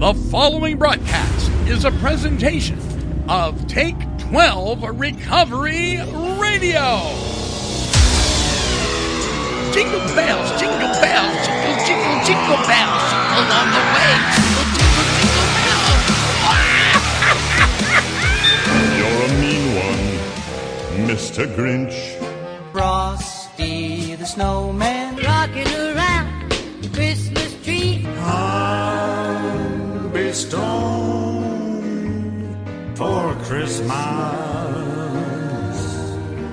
The following broadcast is a presentation of Take 12 Recovery Radio. Jingle bells, jingle bells, jingle, jingle, jingle bells, along the way. Jingle, jingle, jingle bells. You're a mean one, Mr. Grinch. Frosty the snowman I'll be stoned for Christmas.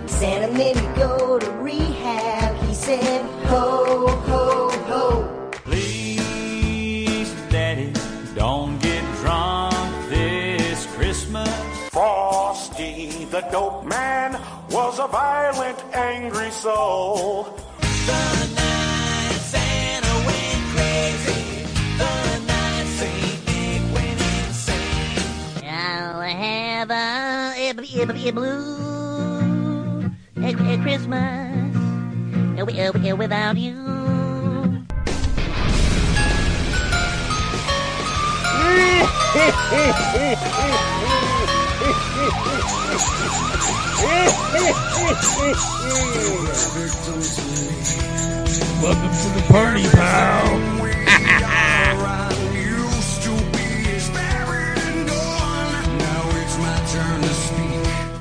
Santa made me go to rehab. He said, ho, ho, ho. Please, Daddy, don't get drunk this Christmas. Frosty the dope man was a violent, angry soul. The have a, a, a, a blue a, a Christmas without you. Welcome to the party, pal.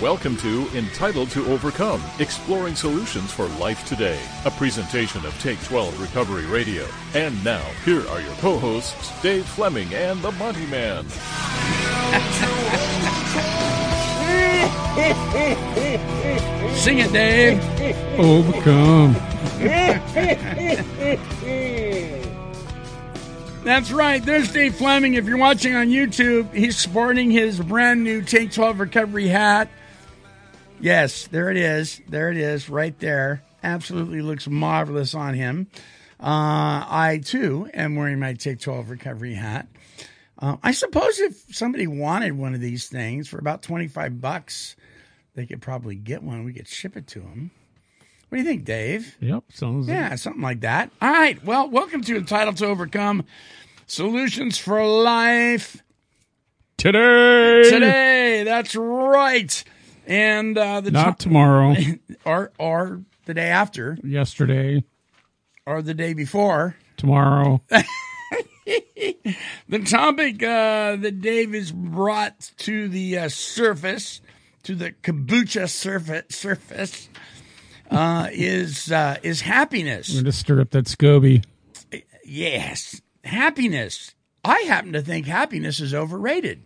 Welcome to Entitled to Overcome Exploring Solutions for Life Today, a presentation of Take 12 Recovery Radio. And now, here are your co hosts, Dave Fleming and the Monty Man. Sing it, Dave. Overcome. That's right. There's Dave Fleming. If you're watching on YouTube, he's sporting his brand new Take 12 Recovery hat. Yes, there it is. There it is, right there. Absolutely looks marvelous on him. Uh, I, too, am wearing my Take 12 Recovery hat. Uh, I suppose if somebody wanted one of these things for about 25 bucks, they could probably get one. We could ship it to them. What do you think, Dave? Yep, sounds Yeah, something like that. All right. Well, welcome to Entitled to Overcome Solutions for Life today. today. That's right. And uh, the Not to- tomorrow. or or the day after yesterday. or the day before. Tomorrow. The topic uh, that Dave has brought to the uh, surface, to the kombucha surface, surface uh, is uh, is happiness. I'm going to stir up that SCOBY. Yes, happiness. I happen to think happiness is overrated,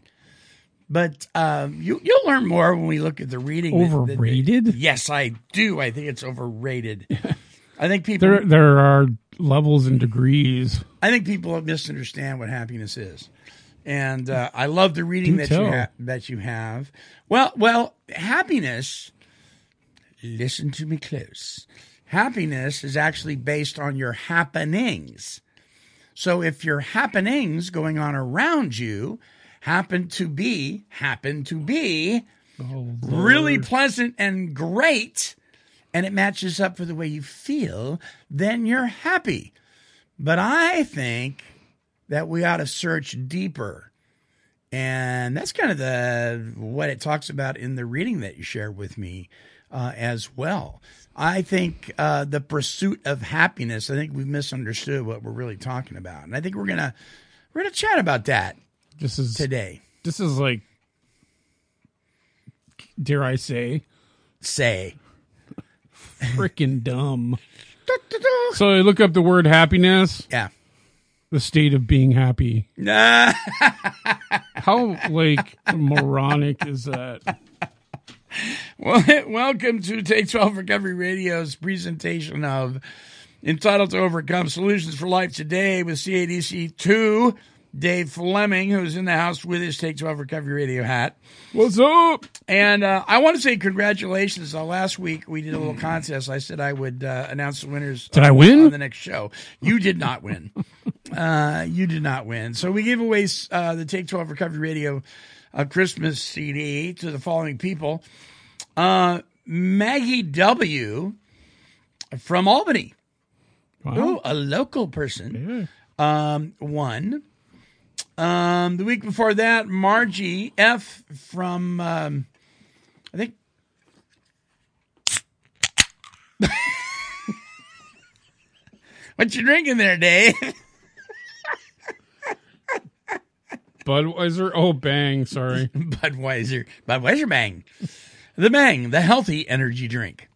but um, you you'll learn more when we look at the reading. that- that- Overrated? yes, I do. I think it's overrated. I think people. There, there are levels and degrees. I think people misunderstand what happiness is, and uh, I love the reading that you ha- that you have. Well, well, happiness. Listen to me close. Happiness is actually based on your happenings. So if your happenings going on around you happen to be happen to be Oh, really pleasant and great, and it matches up for the way you feel, then you're happy. But I think that we ought to search deeper. And that's kind of the what it talks about in the reading that you shared with me uh, as well. I think uh, the pursuit of happiness. I think we've misunderstood what we're really talking about, and I think we're gonna we're gonna chat about that This is today. this is like, dare I say, Say, freaking dumb. So I look up the word happiness, yeah. the state of being happy. How like moronic is that? Well, welcome to Take 12 Recovery Radio's presentation of entitled to Overcome Solutions for Life today with CADC 2, Dave Fleming, who's in the house with his Take 12 Recovery Radio hat. What's up? And uh, I want to say congratulations. Uh, last week we did a little contest. I said I would uh, announce the winners. Did I win? on the next show? You did not win. uh, you did not win. So we gave away uh, the Take Twelve Recovery Radio uh, Christmas CD to the following people: uh, Maggie W. from Albany. Ooh, a local person. Um, one. Um, the week before that, Margie F from um, I think What you drinking there, Dave? Budweiser. Oh, bang. Sorry. Budweiser. Budweiser Bang. The Bang, the healthy energy drink,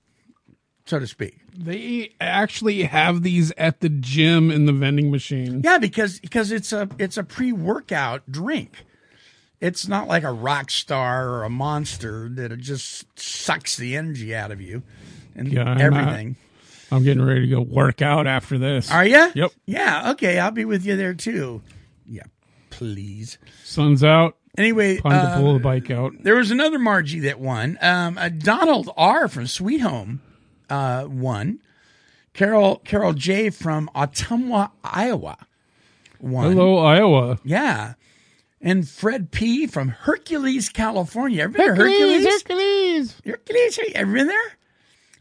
so to speak. They actually have these at the gym in the vending machine. Yeah, because because it's a it's a pre workout drink. It's not like a rock star or a monster that it just sucks the energy out of you and Yeah, I'm everything. I'm getting ready to go work out after this. Are you? Yep. Yeah. Okay, I'll be with you there too. Yeah, please. Sun's out. Anyway, Time to uh, pull the bike out. There was another Margie that won. Um, Donald R. from Sweet Home uh, one. Carol Carol J. from Ottumwa, Iowa won. Hello, Iowa. Yeah. And Fred P. from Hercules, California. Ever been to Hercules? Hercules. Hercules? Have you ever been there?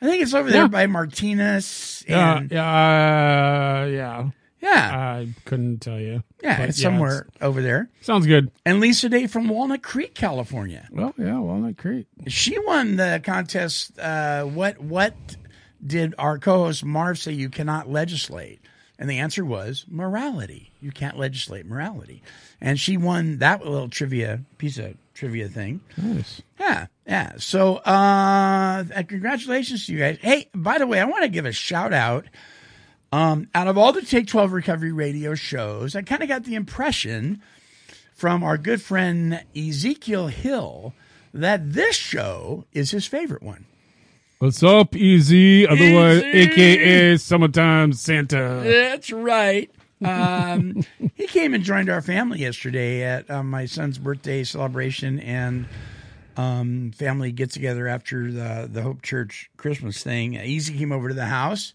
I think it's over there by Martinez. Yeah, And, yeah, uh, yeah. Yeah. I couldn't tell you. yeah, But it's somewhere over there. sounds good. And Lisa Day from Walnut Creek, California. Well, yeah, Walnut Creek. She won the contest. Uh, what what did our co-host Marv say you cannot legislate? And the answer was morality. You can't legislate morality. And she won that little trivia piece of trivia thing. Nice. Yeah, yeah. So, uh, uh, congratulations to you guys. Hey, by the way, I want to give a shout out. Um, out of all the Take 12 Recovery Radio shows, I kind of got the impression from our good friend Ezekiel Hill that this show is his favorite one. What's up, Easy? Otherwise, Easy. AKA Summertime Santa. That's right. Um, he came and joined our family yesterday at uh, my son's birthday celebration and um, family get together after the the Hope Church Christmas thing. Easy came over to the house.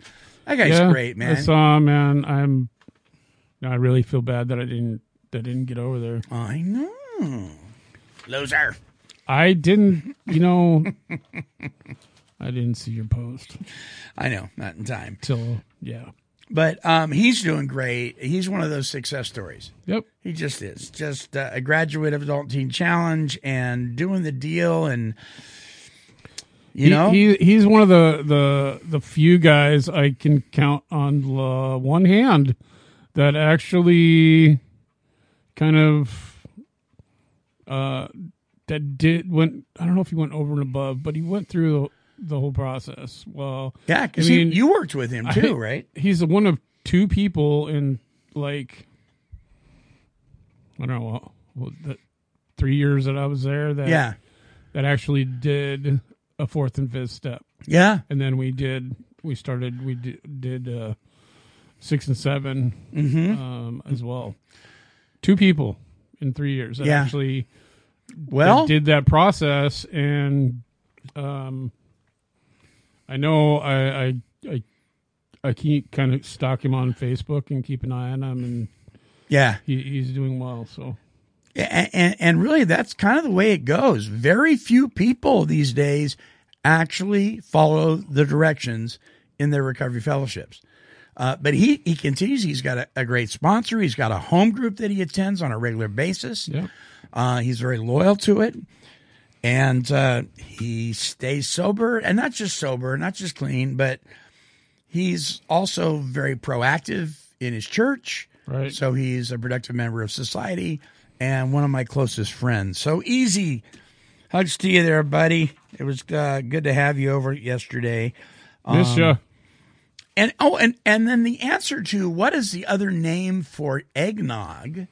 That guy's yeah, great, man. I saw him, man. I'm. I really feel bad that I didn't that I didn't get over there. I know. Loser. I didn't. You know. I didn't see your post I know, not in time. till yeah. But um, he's doing great. He's one of those success stories. Yep. He just is. Just uh, a graduate of Adult Teen Challenge and doing the deal and you He- know he, he's one of the, the the few guys I can count on uh, one hand that actually kind of uh that did went I don't know if he went over and above, but he went through the, the whole process. Well, Yeah, because I mean, you worked with him too, I- right? He's one of two people in like I don't know what, what the three years that I was there that Yeah. that actually did a fourth and fifth step. Yeah. And then we did we started we did, did uh six and 7 Mhm. um as well. Two people in three years that Yeah. actually Well- that did that process and um I know I I I, I keep kind of stalk him on Facebook and keep an eye on him and Yeah. he, he's doing well so and, and really that's kind of the way it goes. Very few people these days actually follow the directions in their recovery fellowships. Uh, but he he continues. He's got a, a great sponsor. He's got a home group that he attends on a regular basis. Yeah. Uh, he's very loyal to it, and uh, he stays sober, and not just sober, not just clean, but he's also very proactive in his church. Right. So he's a productive member of society and one of my closest friends. So easy. Hugs to you there, buddy. It was uh, good to have you over yesterday. Miss ya. And oh, and and then the answer to what is the other name for eggnog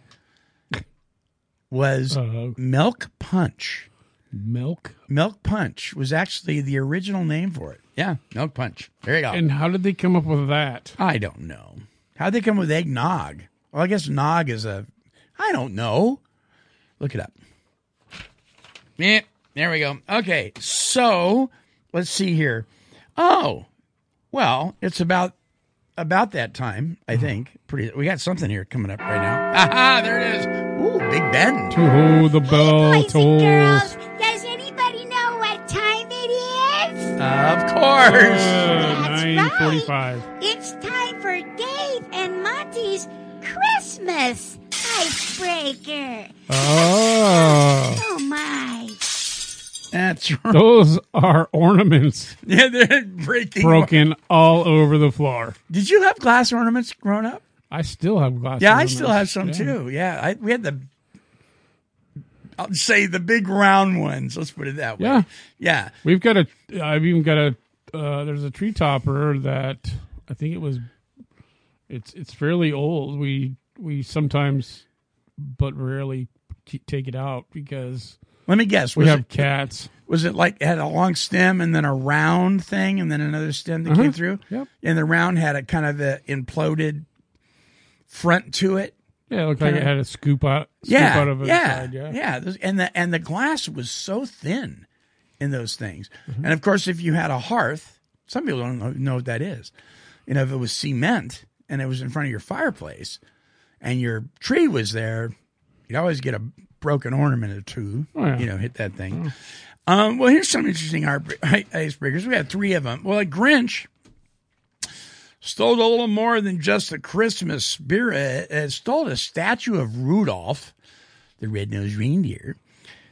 was Uh, milk punch. Milk. Milk punch was actually the original name for it. Yeah, milk punch. There you go. And how did they come up with that? I don't know. How'd they come with eggnog? Well, I guess nog is a. I don't know. Look it up. Yeah, there we go. Okay, so let's see here. Oh, well, it's about about that time, I mm-hmm. think. Pretty. We got something here coming up right now. Aha, there it is. Ooh, Big Ben. Oh, the bell Boys and tolls. girls, does anybody know what time it is? Of course. That's Nine forty-five. It's time for Dave and Monty's Christmas icebreaker. Oh, Oh my. That's right. those are ornaments Yeah, they're breaking. broken all over the floor. Did you have glass ornaments growing up? I still have glass. Yeah, I still have some Yeah. too. Yeah, I, we had the. I'll say the big round ones. Let's put it that way. Yeah. yeah. We've got a. I've even got a. Uh, there's a tree topper that I think it was. It's it's fairly old. We we sometimes, but rarely ke- take it out because Let me guess. we have it, cats. was it like it had a long stem and then a round thing and then another stem that came through? Uh-huh. Yep. And the round had a kind of a imploded front to it. Yeah, it looked like it had a scoop out. Scoop yeah, out of its yeah, side. Yeah. yeah. And the and the glass was so thin in those things. Mm-hmm. And of course, if you had a hearth, some people don't know, know what that is. You know, if it was cement and it was in front of your fireplace, and your tree was there, you'd always get a broken ornament or two. Oh, yeah. You know, hit that thing. Um, well, here's some interesting icebreakers. We had three of them. Well, a Grinch stole a little more than just a Christmas spirit. It stole a statue of Rudolph, the red-nosed reindeer.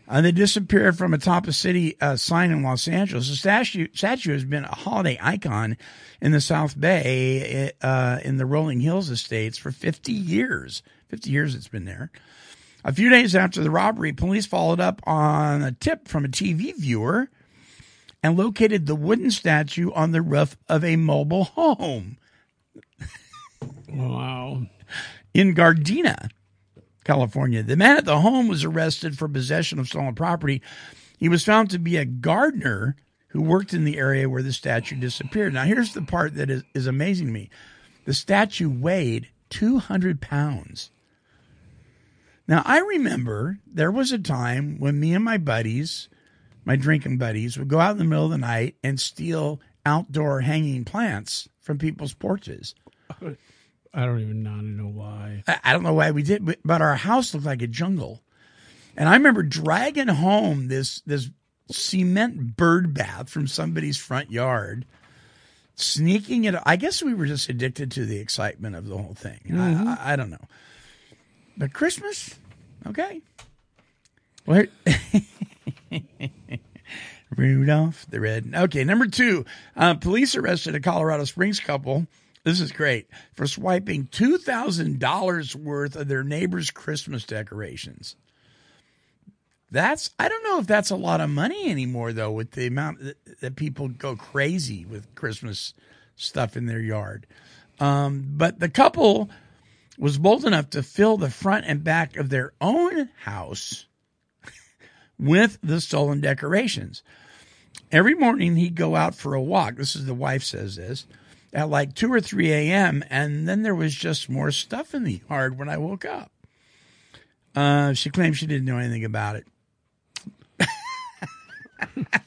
Uh, they disappeared from atop a city uh, sign in Los Angeles. The statue, statue has been a holiday icon in the South Bay uh, in the Rolling Hills estates for 50 years. 50 years it's been there. A few days after the robbery, police followed up on a tip from a TV viewer and located the wooden statue on the roof of a mobile home Wow. in Gardena, California. The man at the home was arrested for possession of stolen property. He was found to be a gardener who worked in the area where the statue disappeared. Now, here's the part that is, is amazing to me the statue weighed 200 pounds. Now, I remember there was a time when me and my buddies, my drinking buddies, would go out in the middle of the night and steal outdoor hanging plants from people's porches. I don't even know, know why. I, I don't know why we did, but, but our house looked like a jungle. And I remember dragging home this this cement bird bath from somebody's front yard, sneaking it. I guess we were just addicted to the excitement of the whole thing. I, I, I don't know. But Christmas, okay. Here- Rudolph the Red. Okay, number two. Uh, police arrested a Colorado Springs couple. This is great for swiping two thousand dollars worth of their neighbor's Christmas decorations. That's I don't know if that's a lot of money anymore though, with the amount that, that people go crazy with Christmas stuff in their yard. Um, but the couple was bold enough to fill the front and back of their own house with the stolen decorations. Every morning he'd go out for a walk. This is the wife says this at like 2 or 3 a.m. And then there was just more stuff in the yard when I woke up. Uh, she claims she didn't know anything about it.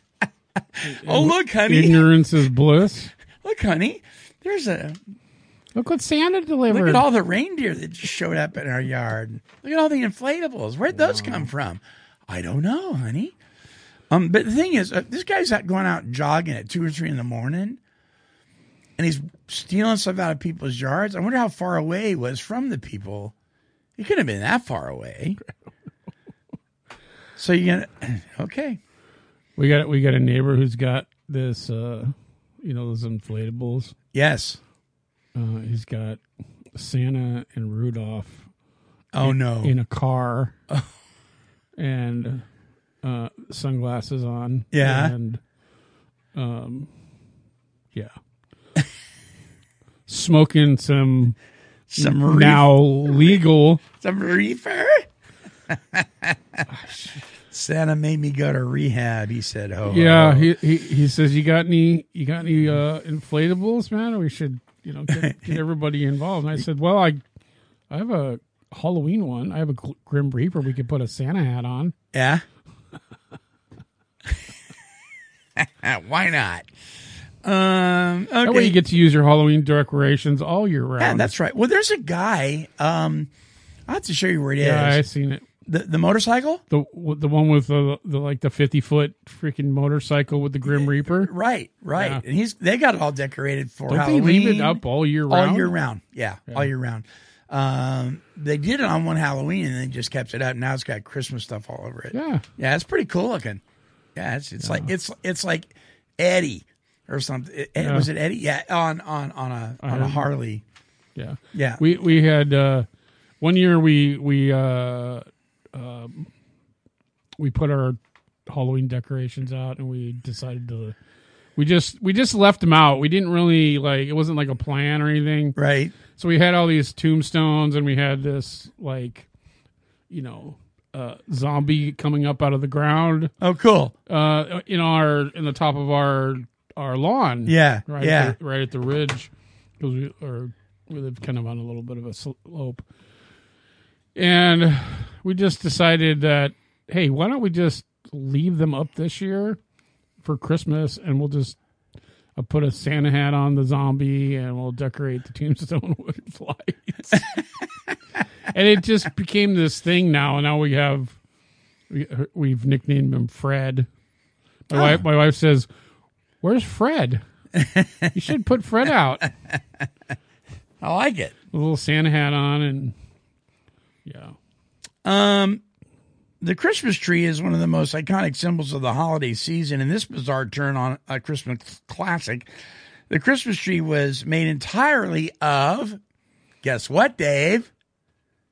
oh, look, honey. Ignorance is bliss. Look, honey. There's a Look what Santa delivered. Look at all the reindeer that just showed up in our yard. Look at all the inflatables. Where'd those come from? I don't know, honey. Um, but the thing is, uh, this guy's out going out jogging at two or three in the morning, and he's stealing stuff out of people's yards. I wonder how far away he was from the people. He couldn't have been that far away. so you gonna okay? We got we got a neighbor who's got this, uh, you know, those inflatables. Yes. Uh, he's got Santa and Rudolph. Oh in, no! In a car, and uh, sunglasses on. Yeah. and um, yeah, smoking some Some reef- now legal some reefer. Santa made me go to rehab. He said, "Oh, Yeah, he, he he says you got any you got any uh, inflatables, man? We should you know get, get everybody involved. And I said, well, I I have a Halloween one. I have a Grim Reaper. We could put a Santa hat on. yeah." Why not? Um, okay. That way you get to use your Halloween decorations all year round. Yeah, that's right. Well, there's a guy. Um, I have to show you where it is. yeah, I've seen it. the the motorcycle. The the one with the, the like the fifty foot freaking motorcycle with the Grim Reaper. Right, right. Yeah. And he's they got it all decorated for Don't Halloween. they leave it up all year round? all year round. Yeah, all year round. Um, they did it on one Halloween and they just kept it up. Now it's got Christmas stuff all over it. Yeah. yeah, it's pretty cool looking. Yeah, it's it's like it's it's like Eddie or something. It- Yeah. Was it Eddie? Yeah, on on on a on a Harley. Yeah. Yeah. We we had uh one year we we uh um we put our Halloween decorations out and we decided to we just we just left them out. We didn't really like it wasn't like a plan or anything. Right. So we had all these tombstones and we had this like you know uh zombie coming up out of the ground. Oh, cool. Uh in our in the top of our our lawn. Yeah, Right yeah. At the, right at the ridge because we are we live kind of on a little bit of a slope. And we just decided that hey, why don't we just leave them up this year for Christmas and we'll just uh, put a Santa hat on the zombie and we'll decorate the tombstone with lights. and it just became this thing now. And now we have we, we've nicknamed him Fred. My Oh. wife my wife says, "Where's Fred? you should put Fred out." I like it. A little Santa hat on and yeah. Um, the Christmas tree is one of the most iconic symbols of the holiday season. In this bizarre turn on a Christmas classic, the Christmas tree was made entirely of, guess what, Dave?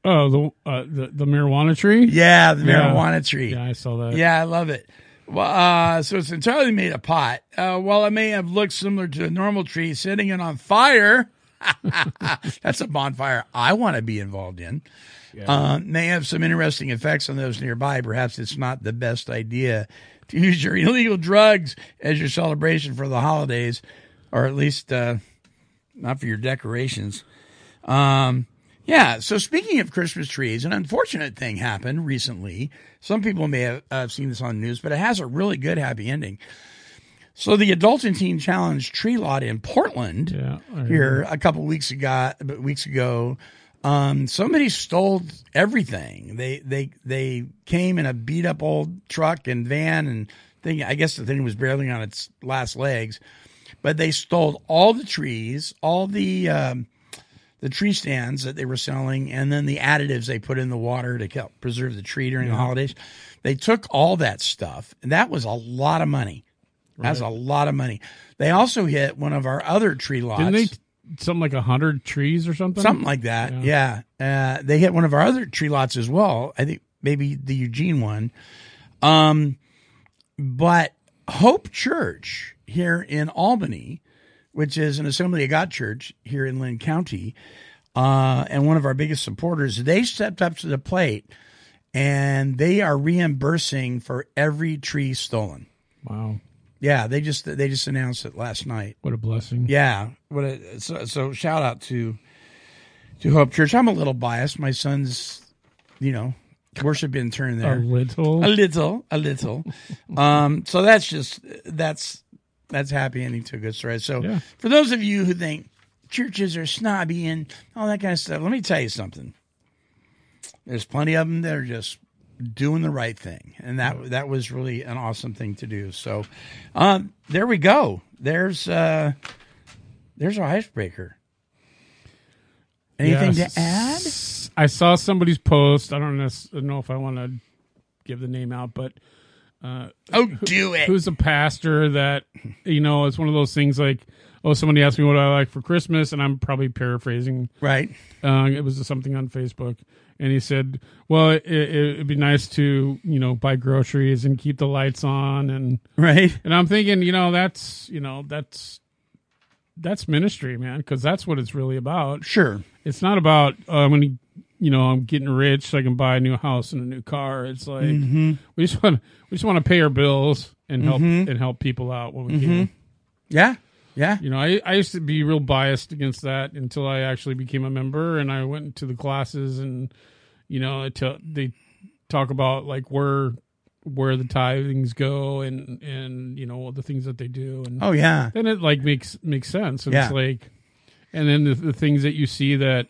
Oh, the uh, the the marijuana tree. Yeah, the Yeah. marijuana tree. Yeah, I saw that. Yeah, I love it. Well, uh, so it's entirely made of pot. Uh, while it may have looked similar to a normal tree, setting it on fire, that's a bonfire I want to be involved in. Uh, may have some interesting effects on those nearby. Perhaps it's not the best idea to use your illegal drugs as your celebration for the holidays, or at least uh, not for your decorations. Um, yeah. So speaking of Christmas trees, an unfortunate thing happened recently. Some people may have uh, seen this on the news, but it has a really good happy ending. So the Adult and Teen Challenge tree lot in Portland Yeah, here a couple weeks ago, weeks ago, um, somebody stole everything. They they they came in a beat up old truck and van and thing. I guess the thing was barely on its last legs, but they stole all the trees, all the um, the tree stands that they were selling, and then the additives they put in the water to help preserve the tree during the holidays. They took all that stuff, and that was a lot of money. That's a lot of money. They also hit one of our other tree lots. Didn't they t- something like a hundred trees or something? Something like that. Yeah. Uh, they hit one of our other tree lots as well. I think maybe the Eugene one. Um, but Hope Church here in Albany, which is an Assembly of God church here in Linn County, uh, and one of our biggest supporters, they stepped up to the plate and they are reimbursing for every tree stolen. Wow, Yeah, they just they just announced it last night. what a blessing! Yeah. What a, so, so shout out to to Hope Church. I'm a little biased. My son's, you know, worship intern there. A little. A little, a little. um, so that's just that's that's happy ending to a good story. So Yeah. for those of you who think churches are snobby and all that kind of stuff, let me tell you something. There's plenty of them that are just doing the right thing, and that that was really an awesome thing to do. So, um, there we go. There's uh, there's our icebreaker. Anything Yes. to add? I saw somebody's post. I don't know if I want to give the name out, but uh, Oh, do it. who's a pastor that you know it's one of those things like oh somebody asked me what I like for Christmas and I'm probably paraphrasing Right. uh, it was something on Facebook and he said well it, it, it'd be nice to you know buy groceries and keep the lights on and Right. and I'm thinking you know that's you know that's that's ministry man because that's what it's really about Sure. it's not about uh, I'm going to you know, I'm getting rich so I can buy a new house and a new car. It's like Mhm. we just want we just want to pay our bills and help Mhm. and help people out when we Mhm. can. Yeah, yeah. You know, I, I used to be real biased against that until I actually became a member and I went to the classes and you know tell they talk about like where where the tithings go and and you know all the things that they do and Oh, yeah. then it like makes makes sense and Yeah. it's like and then the, the things that you see that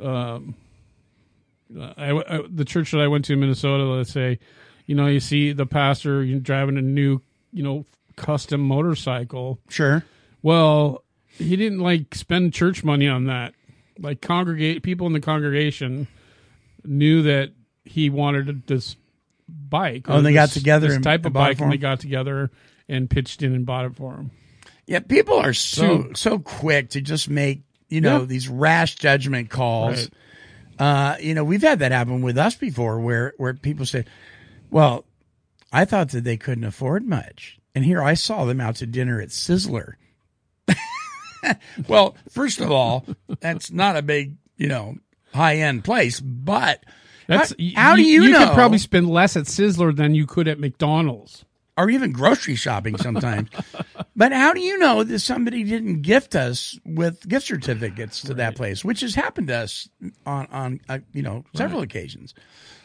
um I, I- the church that I went to in Minnesota let's say you know you see the pastor driving a new you know custom motorcycle Sure. well he didn't like spend church money on that like congregate people in the congregation knew that he wanted this bike Oh, and they or got together this and type of bike and they got together and pitched in and bought it for him Yeah, people are so So- so quick to just make you know Yeah. these rash judgment calls. Right. Uh, you know, we've had that happen with us before, where where people say, "Well, I thought that they couldn't afford much, and here I saw them out to dinner at Sizzler." well, first of all, that's not a big you know high end place, but That's how, how do you, you know? could probably spend less at Sizzler than you could at McDonald's. Or even grocery shopping sometimes. but how do you know that somebody didn't gift us with gift certificates to that place, which has happened to us on on uh, you know several occasions?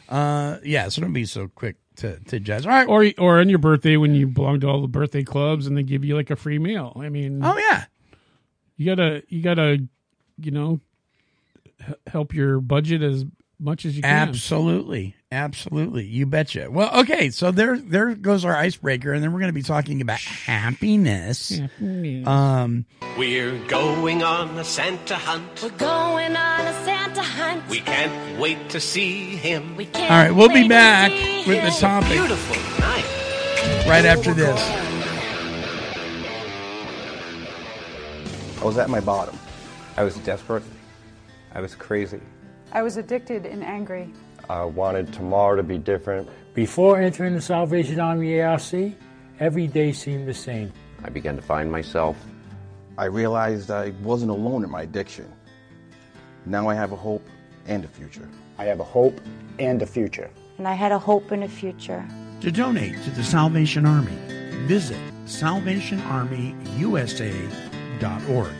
Uh, yeah, so don't be so quick to to judge. All right. Or or on your birthday when you belong to all the birthday clubs and they give you like a free meal. I mean, Oh yeah, you gotta you gotta you know help your budget as much as you can. absolutely, absolutely. You betcha. Well, okay, so there there goes our icebreaker, and then we're going to be talking about happiness. Um, We're going on a Santa hunt. We're going on a Santa hunt. We can't wait to see him. We can't right, we'll wait be back see with the topic Beautiful night. right after this. I was at my bottom. I was desperate. I was crazy. I was addicted and angry. I wanted tomorrow to be different. Before entering the Salvation Army ARC, every day seemed the same. I began to find myself. I realized I wasn't alone in my addiction. Now I have a hope and a future. I have a hope and a future. And I had a hope and a future. To donate to the Salvation Army, visit salvationarmyusa.org.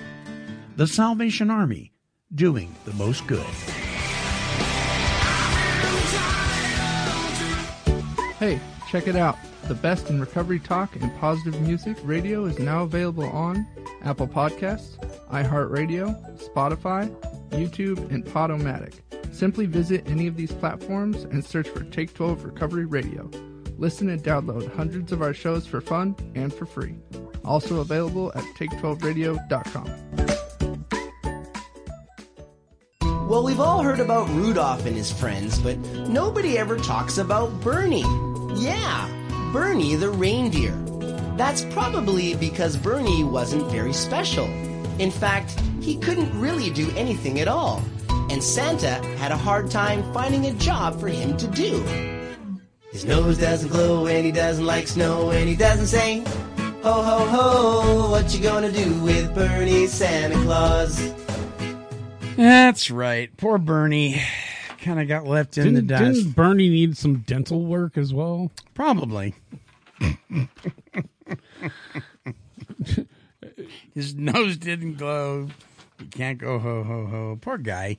The Salvation Army, doing the most good. Hey, check it out. The best in recovery talk and positive music radio is now available on Apple Podcasts, iHeartRadio, Spotify, YouTube, and Podomatic. Simply visit any of these platforms and search for Take 12 Recovery Radio. Listen and download hundreds of our shows for fun and for free. Also available at take12radio.com. Well, we've all heard about Rudolph and his friends, but nobody ever talks about Bernie. Yeah, Bernie the reindeer. That's probably because Bernie wasn't very special. In fact, he couldn't really do anything at all. And Santa had a hard time finding a job for him to do. His nose doesn't glow and he doesn't like snow and he doesn't say, Ho ho ho, what you gonna do with Bernie Santa Claus? That's right. Poor Bernie kind of got left in Didn't, the dust. didn't Bernie need some dental work as well? Probably. His nose didn't glow. He can't go ho ho ho. Poor guy.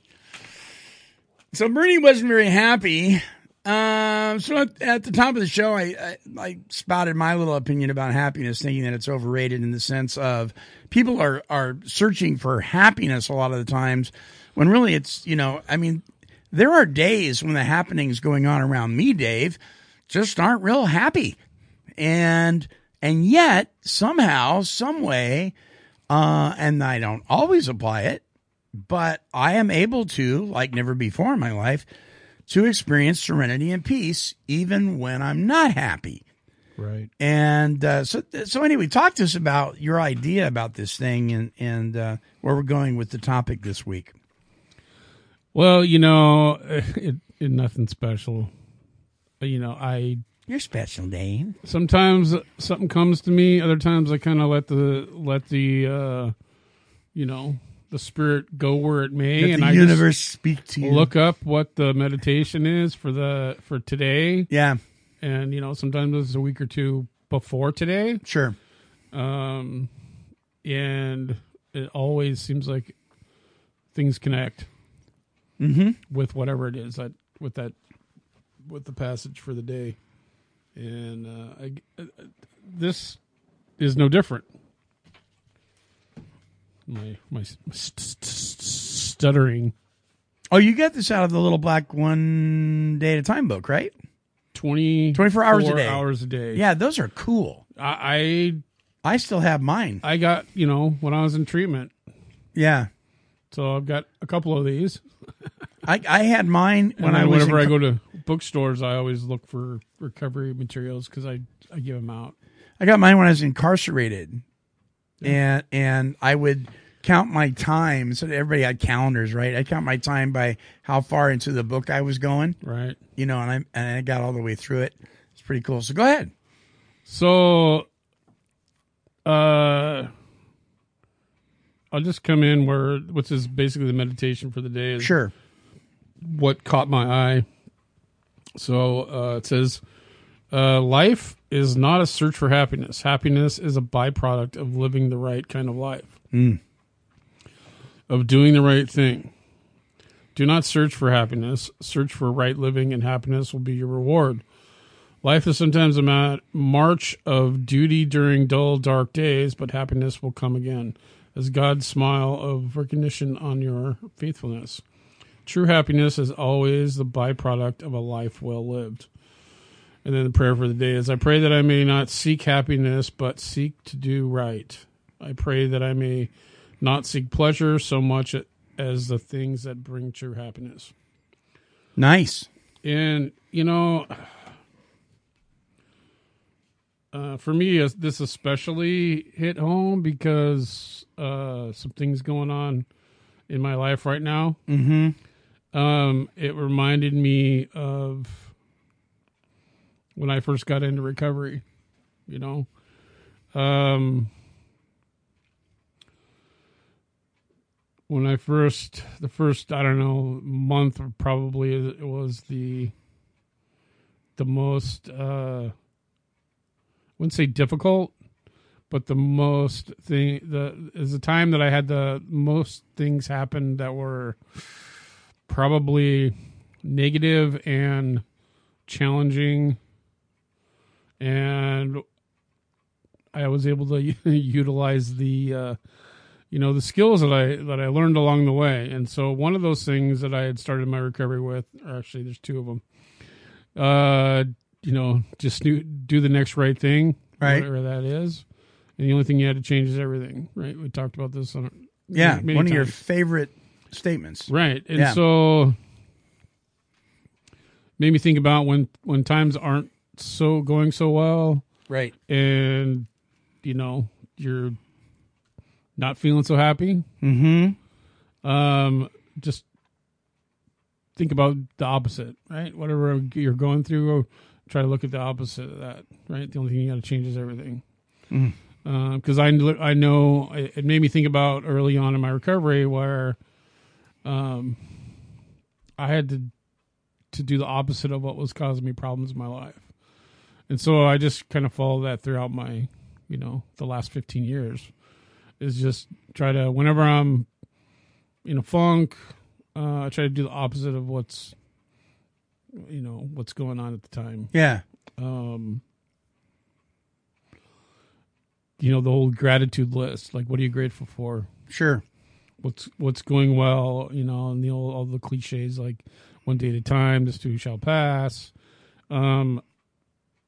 So Bernie wasn't very happy. Um, so at, at the top of the show, I, I I spouted my little opinion about happiness, thinking that it's overrated in the sense of people are are searching for happiness a lot of the times, when really it's you know I mean there are days when the happenings going on around me, Dave, just aren't real happy, and and yet somehow, some way, uh, and I don't always apply it, but I am able to, like never before in my life, to experience serenity and peace even when I'm not happy. Right. And uh, so, so anyway, talk to us about your idea about this thing and and uh, where we're going with the topic this week. Well, you know, it, it nothing special. You know, I You're special, Dave. sometimes something comes to me. Other times I kind of let the let the uh, you know the spirit go where it may, Let and the I universe speak to you. Look up what the meditation is for the for today. Yeah, and you know sometimes it's a week or two before today. Sure. Um, and it always seems like things connect Mhm. with whatever it is that with that with the passage for the day, and uh, I, uh, this is no different. My my st- st- stuttering. Oh, you got this out of the little black one day at a time book, right? 20, 24 hours a day. Hours a day. Yeah, those are cool. I I still have mine. I got you know when I was in treatment. Yeah. So I've got a couple of these. I I had mine when I was whenever in I go to bookstores, I always look for recovery materials because I I give them out. I got mine when I was incarcerated, and and I would count my time. So everybody had calendars, right? I count my time by how far into the book I was going, right? You know, and I and I got all the way through it. It's pretty cool. So go ahead. So, uh, I'll just come in where which is basically the meditation for the day. Is Sure. What caught my eye? So uh, it says, uh, "Life is not a search for happiness. Happiness is a byproduct of living the right kind of life, Mm. Of doing the right thing." Do not search for happiness. Search for right living, and happiness will be your reward. Life is sometimes a ma- march of duty during dull, dark days, but happiness will come again as God's smile of recognition on your faithfulness. True happiness is always the byproduct of a life well lived. And then the prayer for the day is I pray that I may not seek happiness, but seek to do right. I pray that I may not seek pleasure so much as the things that bring true happiness. Nice. And, you know, uh, for me, uh, this especially hit home because uh, some things going on in my life right now. Mhm. Um, it reminded me of when I first got into recovery. You know, um, when I first, the first, I don't know, month probably it was the the most uh I wouldn't say difficult, but the most thing the is the time that I had the most things happen that were probably negative and challenging. And I was able to utilize the uh you know the skills that I that I learned along the way. And so one of those things that I had started my recovery with, or actually there's two of them. Uh, you know, just do, do the next right thing, Right. Whatever that is. And the only thing you had to change is everything, right? We talked about this on Yeah, one of your favorite statements. Right. And Yeah. so made me think about when when times aren't so going so well. Right. And you know, you're not feeling so happy. Mm-hmm. Um just think about the opposite, right? Whatever you're going through, try to look at the opposite of that, right? The only thing you got to change is everything. Because I I know it made me think about early on in my recovery where, um, I had to to do the opposite of what was causing me problems in my life, and so I just kind of followed that throughout my, you know, the last fifteen years, is just try to whenever I'm in a funk, uh, I try to do the opposite of what's, you know, what's going on at the time. Yeah. Um, you know, the whole gratitude list. Like, what are you grateful for? Sure. What's what's going well? You know, and the old, all the cliches like one day at a time. This too shall pass. Um,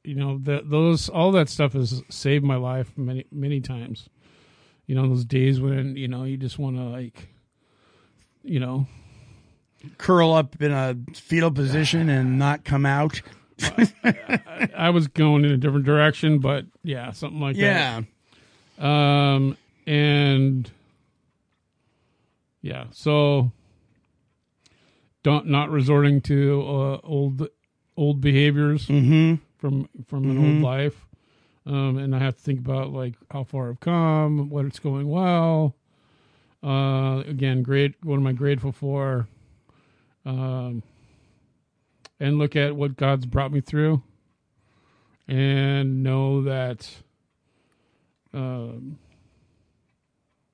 you know that those all that stuff has saved my life many many times. You know, those days when you know you just want to like, you know, Curl up in a fetal position and not come out. I, I was going in a different direction, but yeah, something like Yeah. that. Yeah um, and yeah, so don't not resorting to uh, old old behaviors Mhm. from from an Mhm. old life. Um, and I have to think about like how far I've come, what it's going well. Uh, again, great. What am I grateful for? Um, and look at what God's brought me through, and know that um,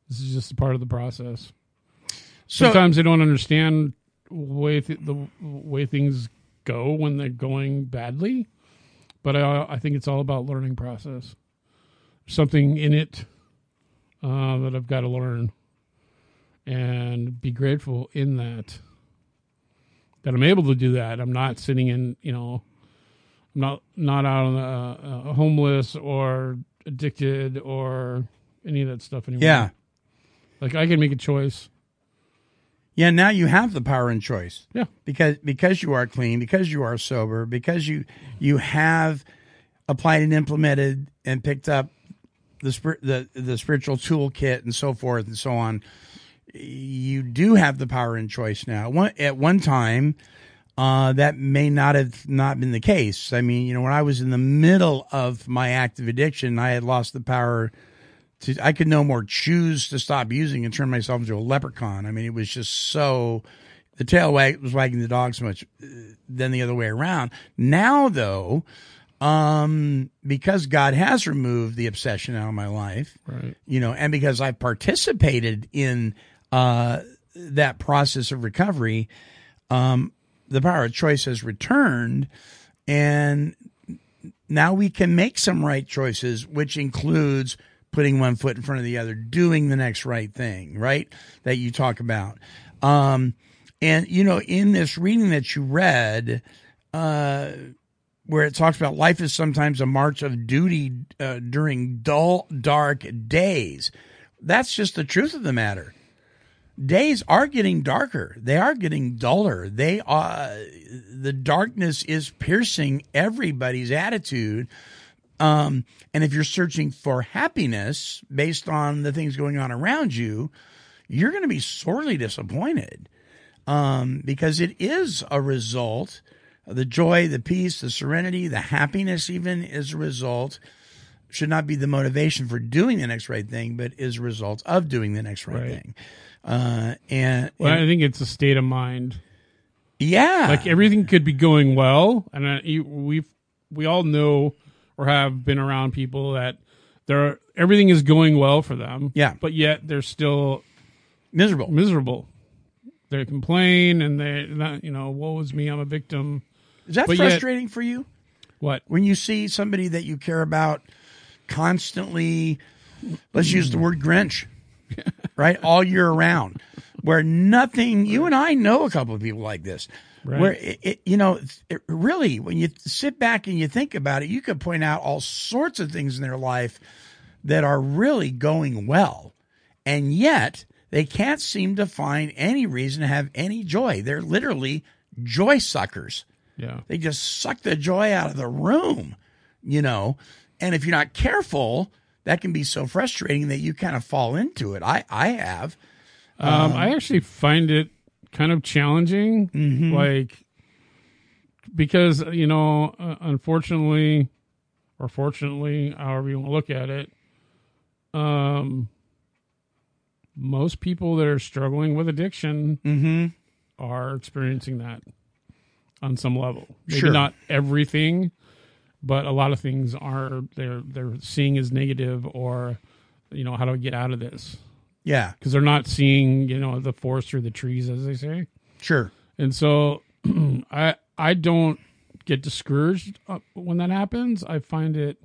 this is just a part of the process. So- Sometimes they don't understand way th- the way things go when they're going badly, but I I think it's all about learning process. Something in it uh, that I've got to learn and be grateful in that that I'm able to do that. I'm not sitting in, you know, I'm not not out on the uh, uh, homeless or addicted or any of that stuff anymore. Yeah. like I can make a choice. Yeah, now you have the power and choice. Yeah. Because because you are clean, because you are sober, because you you have applied and implemented and picked up the the the spiritual toolkit and so forth and so on. You do have the power and choice now. One, at one time, uh, that may not have not been the case. I mean, you know, when I was in the middle of my active addiction, I had lost the power to. I could no more choose to stop using and turn myself into a leprechaun. I mean, it was just so. The tail wag was wagging the dog so much uh, than the other way around. Now, though, um, because God has removed the obsession out of my life, Right. you know, and because I've participated in uh, that process of recovery, um, the power of choice has returned, and now we can make some right choices, which includes putting one foot in front of the other, doing the next right thing, right? That you talk about. Um, and, you know, in this reading that you read, uh, where it talks about life is sometimes a march of duty uh, during dull, dark days. That's just the truth of the matter. Days are getting darker. They are getting duller. They are the darkness is piercing everybody's attitude. Um, and if you're searching for happiness based on the things going on around you, you're going to be sorely disappointed um, because it is a result. The joy, the peace, the serenity, the happiness, even is a result. Should not be the motivation for doing the next right thing, but is a result of doing the next right, Right. thing. Uh, and, Well, and- I think it's a state of mind. yeah, like everything could be going well, and uh, you, we've we all know or have been around people that they're everything is going well for them. Yeah. but yet they're still miserable. Miserable. They complain and they, not, you know, woe is me, I'm a victim. Is that But yet- frustrating for you? What? When you see somebody that you care about constantly, let's use the word Grinch, right? All year around. where nothing, you and I know a couple of people like this, Right. where it, it, you know, it really, when you sit back and you think about it, you could point out all sorts of things in their life that are really going well. And yet they can't seem to find any reason to have any joy. They're literally joy suckers. Yeah. They just suck the joy out of the room, you know. And if you're not careful, that can be so frustrating that you kind of fall into it. I I have. Um, I actually find it kind of challenging, Mm-hmm. like because you know, uh, unfortunately, or fortunately, however you want to look at it, um, most people that are struggling with addiction Mm-hmm. are experiencing that on some level. Maybe Sure. not everything, but a lot of things are they're they're seeing as negative or you know how do I get out of this? Yeah. because they're not seeing you know the forest through the trees, as they say. Sure. And so I I don't get discouraged uh, when that happens. I find it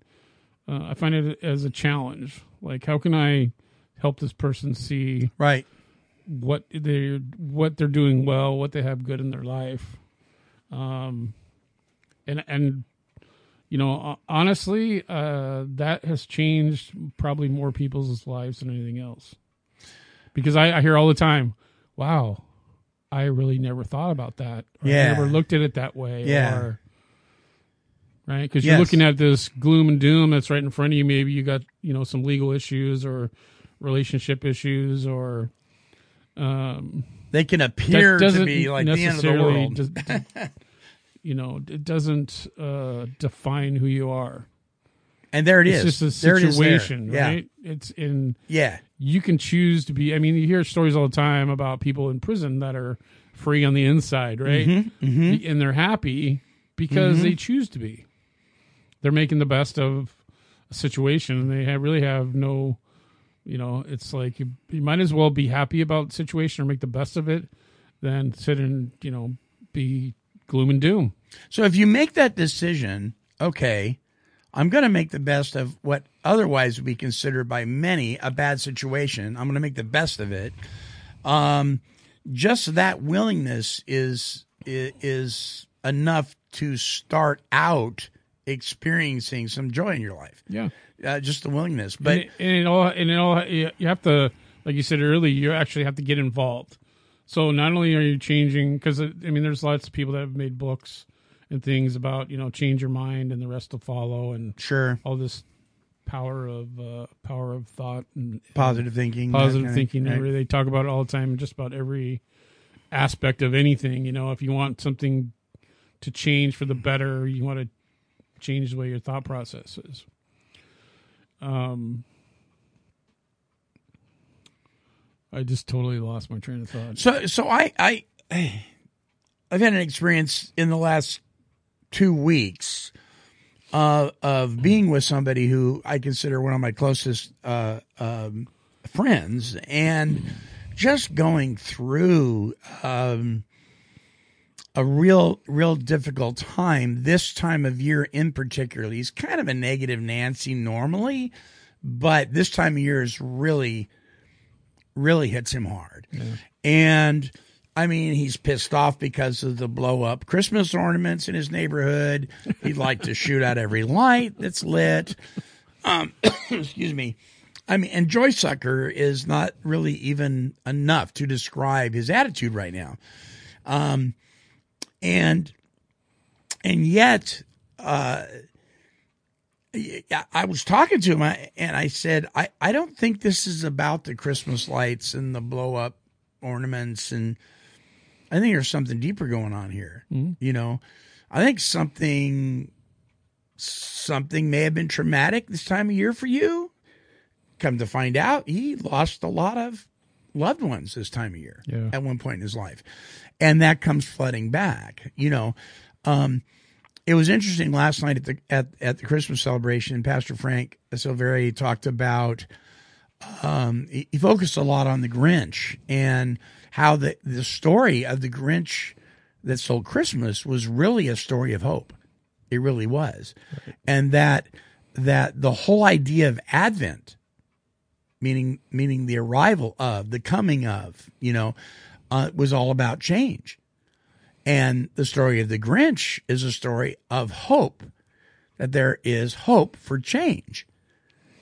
uh, I find it as a challenge. Like how can I help this person see right what they what they're doing well, what they have good in their life, um, and and you know honestly, uh, that has changed probably more people's lives than anything else. Because I, I hear all the time, "Wow, I really never thought about that. Or Yeah. I never looked at it that way." Yeah. Or, right? Because Yes. you're looking at this gloom and doom that's right in front of you. Maybe you got you know some legal issues or relationship issues or um, They can appear to be like the end of the world. does- you know, it doesn't uh, define who you are. And there it it's is. just a There it is there. situation, Yeah. right? It's in Yeah. You can choose to be. I mean, you hear stories all the time about people in prison that are free on the inside, right? Mhm, mhm. And they're happy because Mhm. they choose to be. They're making the best of a situation, and they have, really have no. You know, it's like you, you might as well be happy about the situation or make the best of it than sit and you know be gloom and doom. So if you make that decision, okay, I'm going to make the best of what otherwise would be considered by many a bad situation. I'm going to make the best of it. Um, just that willingness is is enough to start out experiencing some joy in your life. Yeah. Uh, just the willingness, but and it, and it all and it all you you have to like you said earlier you actually have to get involved so not only are you changing because i mean there's lots of people that have made books and things about you know change your mind and the rest will follow and sure all this power of uh power of thought and Positive thinking, positive thinking right. they talk about it all the time just about every aspect of anything you know if you want something to change for the better you want to change the way your thought process is um I just totally lost my train of thought. So, so I, I, I've had an experience in the last two weeks uh, of being with somebody who I consider one of my closest uh, um, friends, and just going through um, a real, real difficult time. This time of year, in particular, he's kind of a negative Nancy normally, but this time of year is really really hits him hard. And I mean, he's pissed off because of the blow up Christmas ornaments in his neighborhood. He'd like to shoot out every light that's lit. Um, excuse me. I mean, and Joy Sucker is not really even enough to describe his attitude right now. Um, and, and yet, uh, I was talking to him and I said, I, I don't think this is about the Christmas lights and the blow up ornaments. And I think there's something deeper going on here. Mhm. You know, I think something, something may have been traumatic this time of year for you. Come to find out, he lost a lot of loved ones this time of year Yeah. at one point in his life. And that comes flooding back, you know. Um, it was interesting last night at the at, at the Christmas celebration. Pastor Frank Silveri talked about. Um, he, he focused a lot on the Grinch and how the the story of the Grinch that sold Christmas was really a story of hope. It really was, and that that the whole idea of Advent, meaning meaning the arrival of, the coming of, you know, uh, was all about change. And the story of the Grinch is a story of hope, that there is hope for change.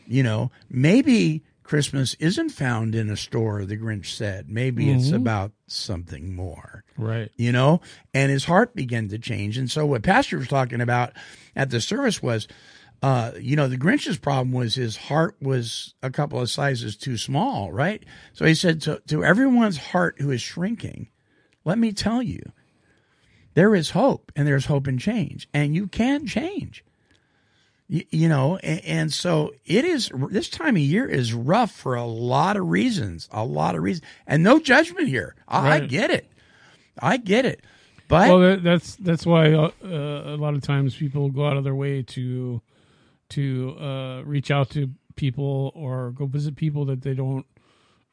You know, maybe Christmas isn't found in a store, the Grinch said. Maybe it's Mhm. about something more. Right. You know, and his heart began to change. And so what Pastor was talking about at the service was, uh, you know, the Grinch's problem was his heart was a couple of sizes too small, right? So he said to, to everyone's heart who is shrinking, let me tell you, there is hope and there's hope and change and you can change you, you know and, and so it is this time of year is rough for a lot of reasons a lot of reasons and no judgment here. I, I get it. I get it. But well, that, that's that's why uh, a lot of times people go out of their way to to uh, reach out to people or go visit people that they don't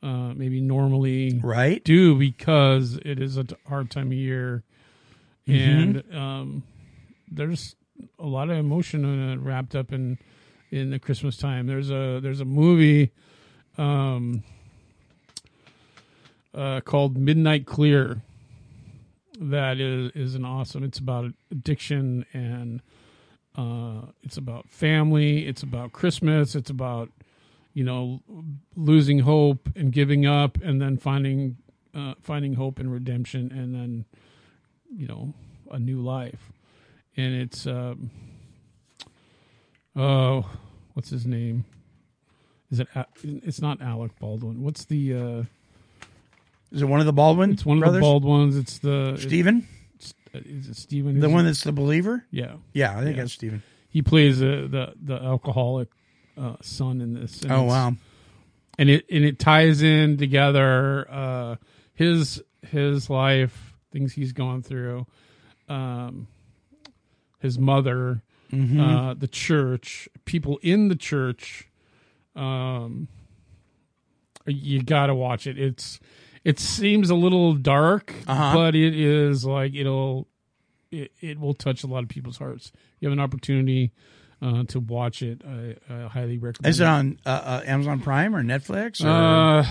uh, maybe normally right. do because it is a hard time of year, Mhm. and um, there's a lot of emotion wrapped up in in the Christmas time. There's a there's a movie. Um, uh, called Midnight Clear. That is is an awesome. It's about addiction and uh, it's about family. It's about Christmas. It's about you know losing hope and giving up, and then finding uh, finding hope and redemption, and then you know a new life. And it's um, oh, what's his name? Is it? A- It's not Alec Baldwin. What's the? Uh, is it one of the Baldwin? It's one of brothers? the bald ones. It's the Stephen? It's, is it Stephen? the Who's one it? that's the believer Yeah. yeah i think that's Stephen. He plays uh, the the alcoholic uh, son in this. and Oh, it's- wow. and it and it ties in together uh, his his life, things he's gone through, um, his mother, Mhm. uh, the church, people in the church. Um, you got to watch it. It's it seems a little dark, Uh-huh. but it is like it'll it, it will touch a lot of people's hearts. You have an opportunity uh, to watch it. I, I highly recommend. Is it on uh, uh, Amazon Prime or Netflix? Or? Uh,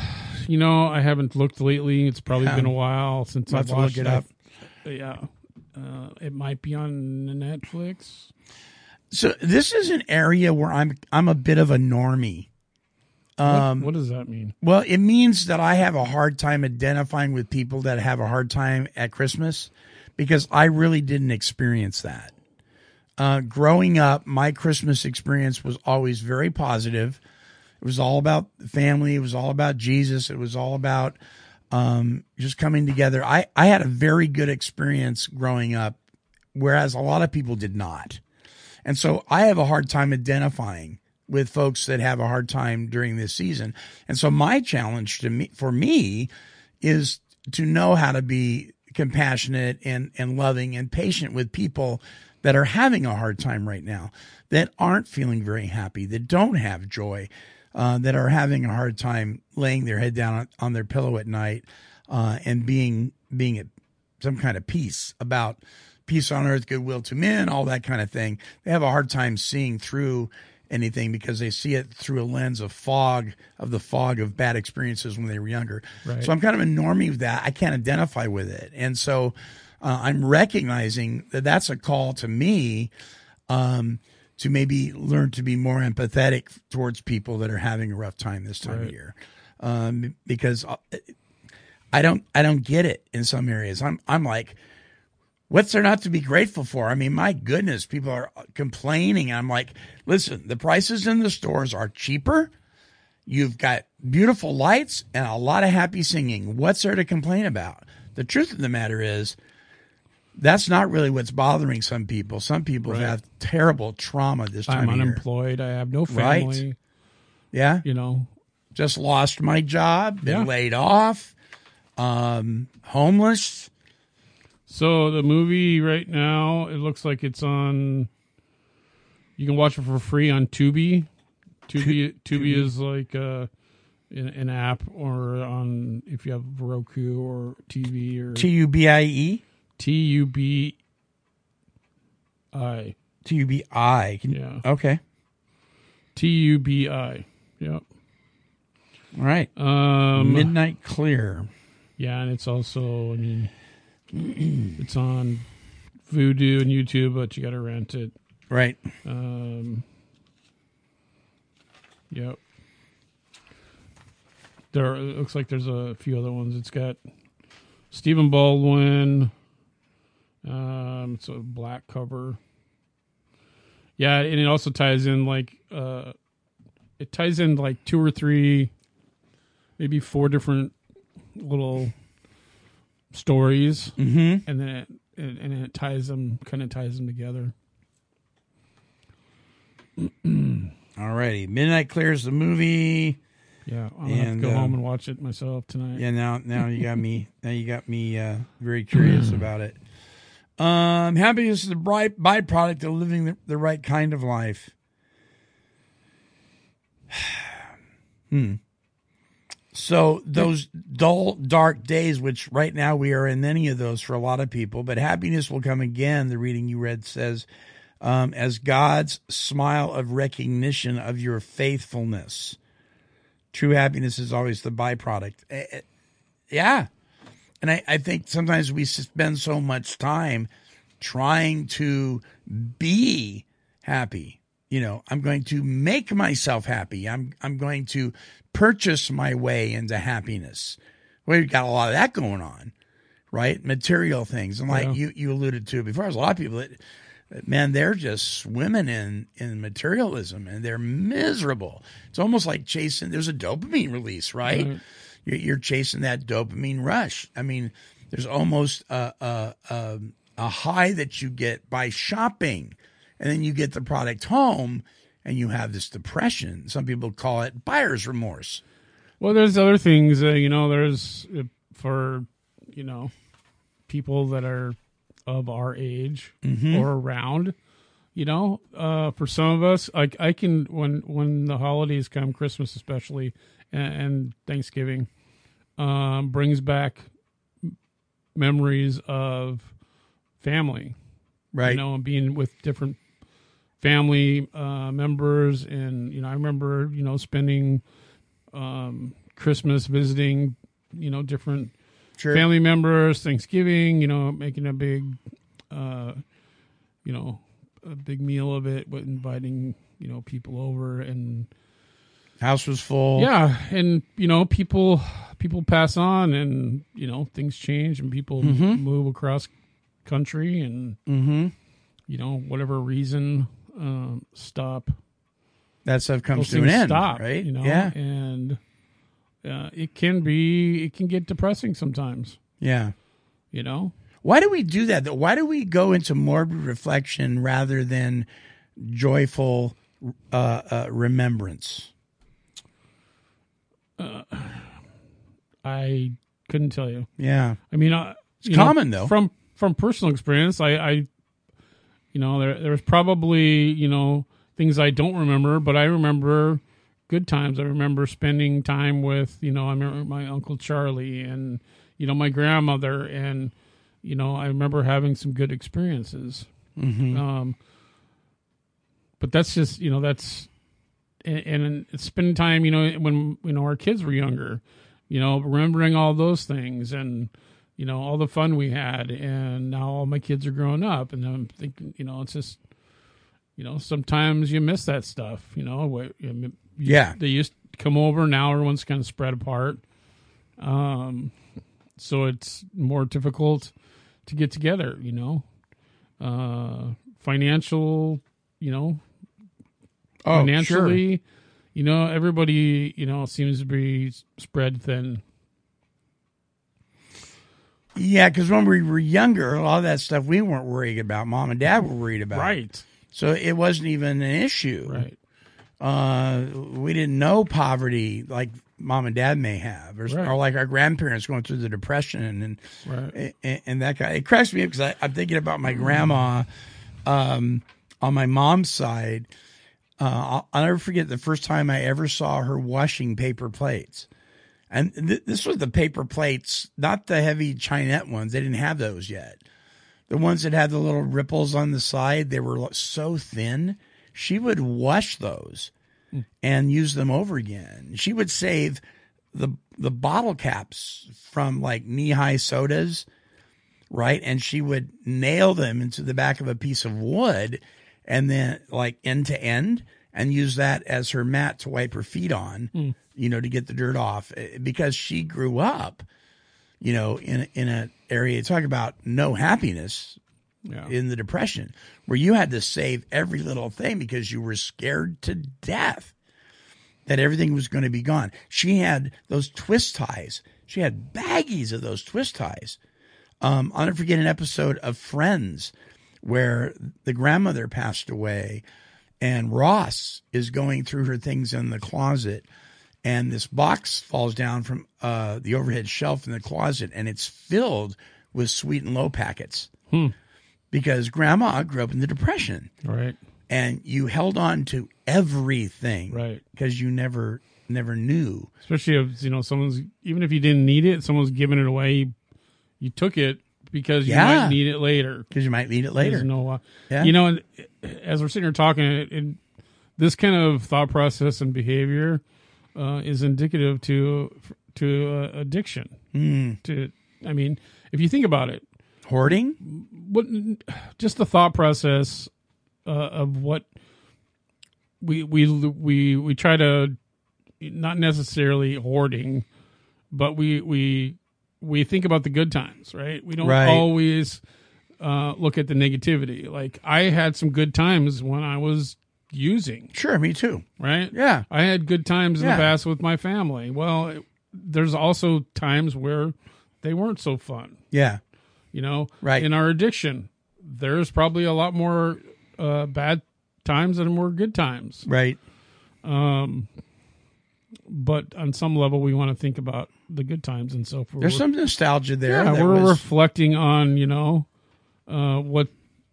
you know, I haven't looked lately. It's probably Yeah. been a while since I've have to look watched it up. Yeah, uh, it might be on Netflix. So this is an area where I'm I'm a bit of a normie. Um, what, what does that mean? Well, it means that I have a hard time identifying with people that have a hard time at Christmas because I really didn't experience that. Uh, growing up, my Christmas experience was always very positive. It was all about family. It was all about Jesus. It was all about um, just coming together. I, I had a very good experience growing up, whereas a lot of people did not. And so I have a hard time identifying with folks that have a hard time during this season. And so my challenge to me for me is to know how to be compassionate and, and loving and patient with people that are having a hard time right now, that aren't feeling very happy, that don't have joy, uh, that are having a hard time laying their head down on, on their pillow at night uh, and being being at some kind of peace about peace on earth, goodwill to men, all that kind of thing. They have a hard time seeing through anything because they see it through a lens of fog, of the fog of bad experiences when they were younger. Right. So I'm kind of a normie with that. I can't identify with it. And so uh, I'm recognizing that that's a call to me um, to maybe learn to be more empathetic towards people that are having a rough time this time of year. Um, because I- I don't, I don't get it in some areas. I'm, I'm like, what's there not to be grateful for? I mean, my goodness, people are complaining. I'm like, listen, the prices in the stores are cheaper. You've got beautiful lights and a lot of happy singing. What's there to complain about? The truth of the matter is, that's not really what's bothering some people. Some people Right. have terrible trauma this time I'm unemployed. I have no family. Right. Yeah. You know, just lost my job, been Yeah. laid off, um, homeless. So the movie right now, it looks like it's on. You can watch it for free on Tubi. Tubi, Tubi, Tubi. is like uh, an, an app, or on if you have Roku or TV or T U B I E? T U B I. T U B I. Yeah. Okay. T U B I. Yep. All right. Um, Midnight Clear. Yeah, and it's also, I mean, it's on Vudu and YouTube, but you got to rent it. Right. Um, yep. There it looks like there's a few other ones. It's got Stephen Baldwin. Um, it's a black cover. Yeah, and it also ties in like uh, it ties in like two or three, maybe four different little stories, Mhm. and then it, it and it ties them, kind of ties them together. All righty. Midnight Clears the movie. Yeah, I'm gonna have to go um, home and watch it myself tonight. Yeah, now now you got me now you got me uh, very curious about it. Um, happiness is a bright byproduct of living the, the right kind of life. hmm. So those dull, dark days, which right now we are in many of those for a lot of people, but happiness will come again. The reading you read says, um, as God's smile of recognition of your faithfulness. True happiness is always the byproduct. Eh, eh, Yeah. And I, I think sometimes we spend so much time trying to be happy. You know, I'm going to make myself happy. I'm I'm going to purchase my way into happiness. We've got a lot of that going on, right? Material things. And like Yeah. you, you alluded to before, there's a lot of people that man, they're just swimming in in materialism and they're miserable. It's almost like chasing. There's a dopamine release, right? Right. You're, you're chasing that dopamine rush. I mean, there's almost a, a a a high that you get by shopping, and then you get the product home, and you have this depression. Some people call it buyer's remorse. Well, there's other things. Uh, you know, there's uh, for you know people that are of our age Mhm. or around. You know, uh, for some of us, I, I can when when the holidays come, Christmas especially, and, and Thanksgiving, um, brings back memories of family, Right. You know, and being with different family uh, members, and you know, I remember you know spending um, Christmas visiting, you know, different Sure. family members, Thanksgiving, you know, making a big, uh, you know, a big meal of it, with inviting, you know, people over and House was full. yeah, and you know, people people pass on, and you know, things change, and people Mhm. move across country, and Mhm. you know, whatever reason, um, stop. That stuff comes to an end, stop, right? You know, Yeah. and uh, it can be, it can get depressing sometimes. Yeah. You know, Why do we do that? Why do we go into morbid reflection rather than joyful uh, uh, remembrance? Uh, I couldn't tell you. Yeah. I mean, uh, It's you know, common, though. From from personal experience, I, I you know, there there's probably you know things I don't remember, but I remember good times. I remember spending time with you know I remember my uncle Charlie and you know my grandmother and you know I remember having some good experiences. Mhm. Um, but that's just you know that's and, and spending time you know when you know our kids were younger you know remembering all those things and you know all the fun we had and now all my kids are growing up and i'm thinking you know it's just you know sometimes you miss that stuff you know what you- Yeah. they used to come over now everyone's kind of spread apart um so it's more difficult to get together you know uh financial you know Oh, financially you know everybody you know seems to be spread thin Yeah, because when we were younger, a lot of that stuff we weren't worried about. Mom and dad were worried about. Right. So it wasn't even an issue. Right. Uh, we didn't know poverty like mom and dad may have, or, Right. or like our grandparents going through the depression and Right. and, and that guy. It cracks me up because I'm thinking about my grandma um, on my mom's side. Uh, I'll, I'll never forget the first time I ever saw her washing paper plates. And th- this was the paper plates, not the heavy Chinette ones. They didn't have those yet. The ones that had the little ripples on the side, they were so thin. She would wash those and use them over again. She would save the the bottle caps from like Nehi sodas, right? And she would nail them into the back of a piece of wood and then like end to end and use that as her mat to wipe her feet on, Hmm. you know, to get the dirt off eh, because she grew up, you know, in in an area talk about no happiness Yeah. in the depression where you had to save every little thing because you were scared to death that everything was going to be gone. She had those twist ties. She had baggies of those twist ties. Um, I'll never forget an episode of Friends where the grandmother passed away and Ross is going through her things in the closet and this box falls down from uh, the overhead shelf in the closet and it's filled with sweet and low packets Hmm. Because grandma grew up in the depression. Right. And you held on to everything right. because you never never knew. Especially if you know someone's even if you didn't need it someone's giving it away. You, took it because you Yeah. might need it later. Because you might need it later. no uh, Yeah. you know and as we're sitting here talking it, it, this kind of thought process and behavior uh, is indicative to to uh, addiction. Mm. to i mean if you think about it hoarding? What just the thought process uh, of what we we we we try to not necessarily hoarding but we we we think about the good times right? We don't Right. always uh, look at the negativity. Like i had some good times when i was using. Sure me too. Right? Yeah. i had good times in Yeah. the past with my family. Well it, there's also times where they weren't so fun. Yeah you know Right. in our addiction there's probably a lot more uh, bad times than more good times right um but on some level, we want to think about the good times, and so forth. There's some nostalgia there. Yeah, we're was- reflecting on you know uh, what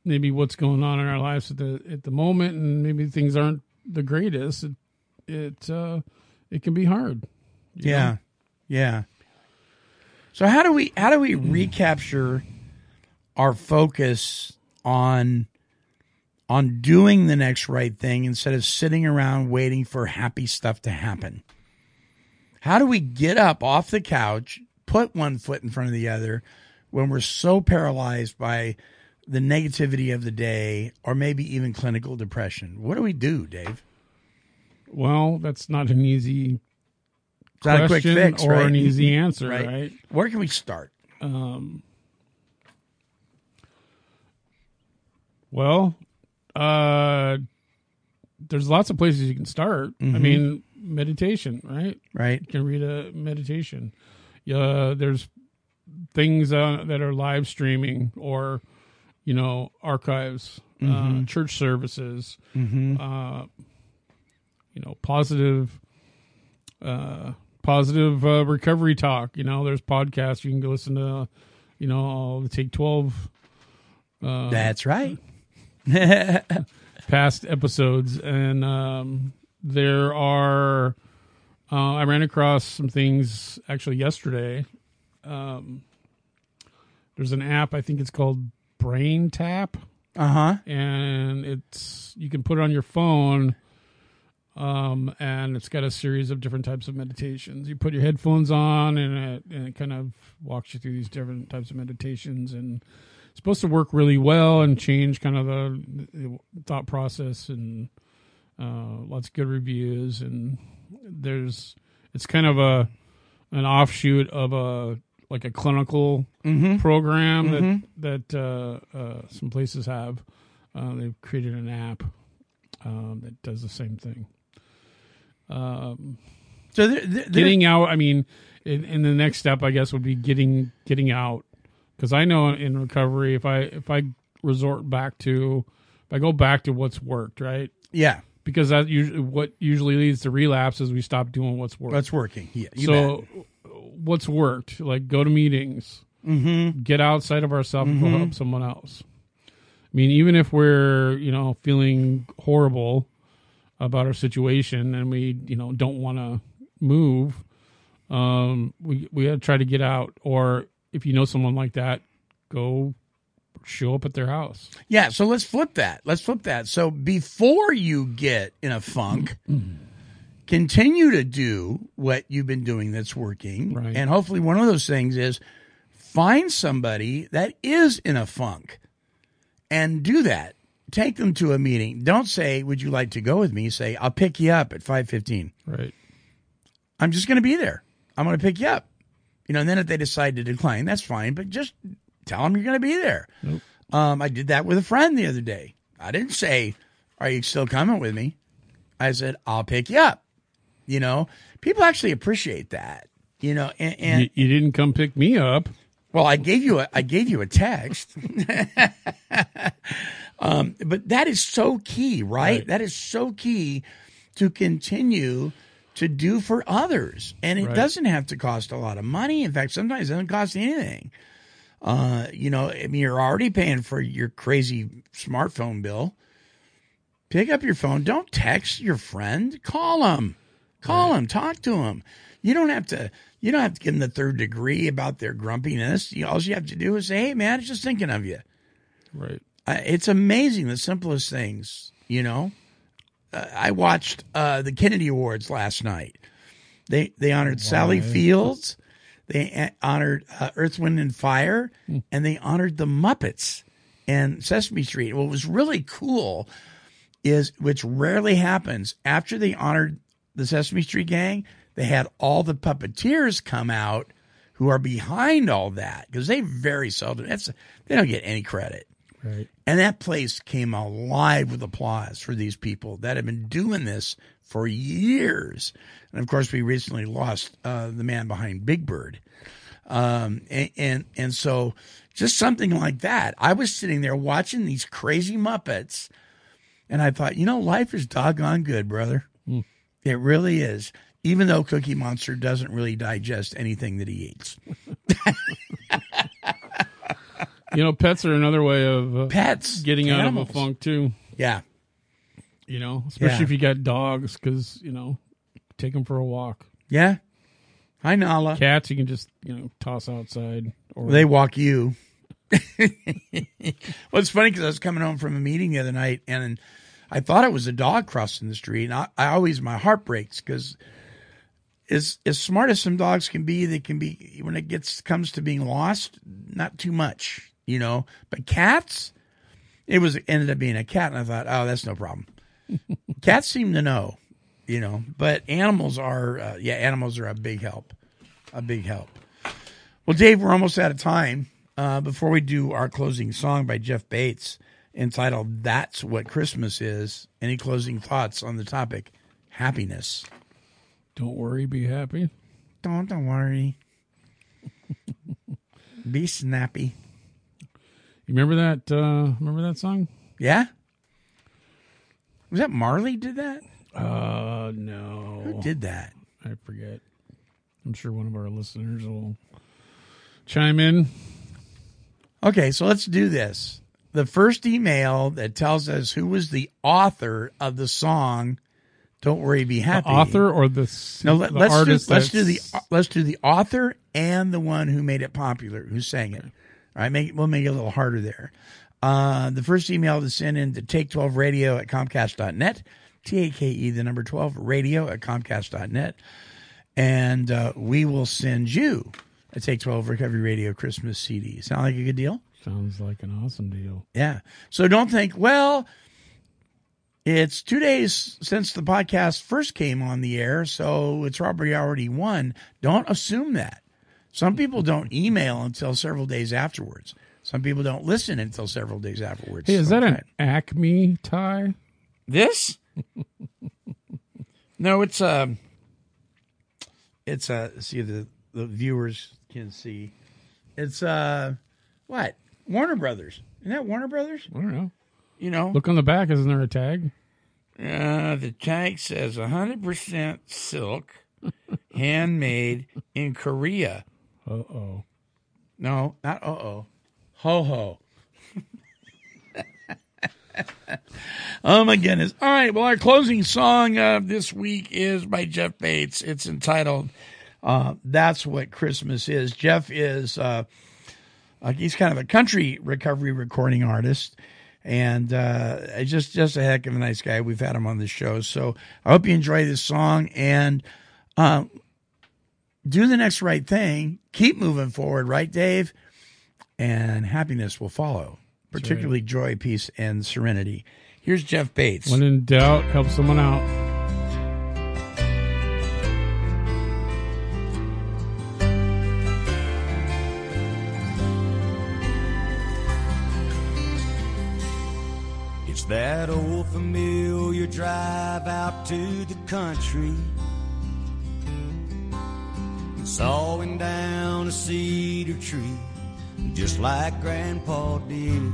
maybe what's going on in our lives at the at the moment, and maybe things aren't the greatest. It it uh, it can be hard. Yeah. know? Yeah. So how do we how do we recapture our focus on on doing the next right thing instead of sitting around waiting for happy stuff to happen? How do we get up off the couch, put one foot in front of the other when we're so paralyzed by the negativity of the day or maybe even clinical depression? What do we do, Dave? Well, that's not an easy It's not a quick question fix, or right? an easy answer, Right. right? Where can we start? Um, well, uh, there's lots of places you can start. I Mhm. mean, meditation, right? Right. You can read a meditation. Uh, there's things uh, that are live streaming or, you know, archives, uh, Mhm. church services, Mhm. uh, you know, positive, uh, positive uh, recovery talk. You know, there's podcasts you can go listen to. You know, all the Take Twelve. Uh, That's right. past episodes, and um, there are. Uh, I ran across some things actually yesterday. Um, there's an app. I think it's called Brain Tap. Uh huh. And it's you can put it on your phone. Um, and it's got a series of different types of meditations. You put your headphones on, and it, and it kind of walks you through these different types of meditations, and supposed to work really well and change kind of the, the thought process, and uh, lots of good reviews. And there's it's kind of a an offshoot of a like a clinical Mhm. program Mhm. that that uh, uh, some places have. Uh, they've created an app um, that does the same thing. Um, so there, there- getting out. I mean, in, in the next step, I guess, would be getting getting out because I know in recovery, if I if I resort back to if I go back to what's worked, right? Yeah. Because that usually what usually leads to relapse is we stop doing what's worked. That's working. Yeah, so what's worked? Like go to meetings, Mhm. get outside of ourselves, and go Mhm. help someone else. I mean, even if we're you know feeling horrible about our situation and we you know don't want to move, um, we we got to try to get out. Or if you know someone like that, go show up at their house. Yeah, so let's flip that. Let's flip that. So before you get in a funk, continue to do what you've been doing that's working. Right. And hopefully one of those things is find somebody that is in a funk and do that. Take them to a meeting. Don't say, "Would you like to go with me?" Say, "I'll pick you up at 5:15." Right. I'm just going to be there. I'm going to pick you up. You know, and then if they decide to decline, that's fine, but just tell them you're going to be there. Um, I did that with a friend the other day. I didn't say, Are you still coming with me? I said, I'll pick you up. You know, people actually appreciate that. You know, and, and you, you didn't come pick me up. well, I gave you a I gave you a text. um, but that is so key, right? That is so key to continue to do for others. And it Right. doesn't have to cost a lot of money. In fact, sometimes it doesn't cost anything. Uh, you know, I mean, you're already paying for your crazy smartphone bill. Pick up your phone. Don't text your friend. Call them. Call them. Talk to them. You don't have to. You don't have to give them the third degree about their grumpiness. You, all you have to do is say, "Hey, man, I was just thinking of you." Right. Uh, it's amazing the simplest things. You know, uh, I watched uh, the Kennedy Awards last night. They they honored Sally Fields. They honored uh, Earth, Wind, and Fire, and they honored the Muppets and Sesame Street. What was really cool is, which rarely happens, after they honored the Sesame Street gang, they had all the puppeteers come out who are behind all that because they very seldom that's they don't get any credit. Right. And that place came alive with applause for these people that have been doing this for years. And of course, we recently lost uh, the man behind Big Bird. Um, and, and and so just something like that. I was sitting there watching these crazy Muppets, and I thought, you know, life is doggone good, brother. It really is. even though Cookie Monster doesn't really digest anything that he eats. You know, pets are another way of uh, Pets, getting animals. out of a funk too. Yeah. You know, especially Yeah. if you got dogs, because you know, take them for a walk. Yeah. Hi, Nala. Cats, you can just you know toss outside. Or They walk you. well, it's funny because I was coming home from a meeting the other night and I thought it was a dog crossing the street. And I, I always, my heart breaks because as, as smart as some dogs can be, they can be, when it gets, comes to being lost, not too much, you know. But cats, it was, ended up being a cat. And I thought, oh, that's no problem. cats seem to know, you know, but animals are, uh, yeah, animals are a big help. A big help. Well, Dave, we're almost out of time. Uh, before we do our closing song by Jeff Bates entitled That's What Christmas Is, any closing thoughts on the topic? Happiness. Don't worry, be happy. Don't, don't worry. be snappy. You remember that? Uh, remember that song? Yeah? Was that Marley did that? Uh, no. Who did that? I forget. I'm sure one of our listeners will chime in. Okay, so let's do this. The first email that tells us who was the author of the song "Don't Worry, Be Happy." author or the no? Let, the us do, artist let's do the let's do the author and the one who made it popular, who sang it. All right, make we'll make it a little harder there. Uh, the first email to send in to take twelve radio at comcast.net, t a k e the number twelve radio at comcast.net, and uh, we will send you a Take Twelve Recovery Radio Christmas CD. Sound like a good deal? Sounds like an awesome deal. Yeah. So don't think, well, it's two days since the podcast first came on the air, so it's probably already won. Don't assume that. Some people don't email until several days afterwards. Some people don't listen until several days afterwards. Hey, is that an Acme tie? This? no, it's a. It's a. See the the viewers can see. It's uh what Warner Brothers. Isn't that Warner Brothers? I don't know. You know, Look on the back. Isn't there a tag? Uh, the tag says 100% silk, handmade in Korea. Uh oh. No, not uh oh. Ho ho. oh my goodness. All right. Well, our closing song of this week is by Jeff Bates. It's entitled uh, That's What Christmas Is. Jeff is, uh, uh, he's kind of a country recovery recording artist. And uh, just just a heck of a nice guy. We've had him on the show, so I hope you enjoy this song and uh, do the next right thing. Keep moving forward, right, Dave? And happiness will follow, particularly joy, peace, and serenity. Here's Jeff Bates. When in doubt, help someone out. It's that old familiar drive out to the country. Sawing down a cedar tree, just like Grandpa did.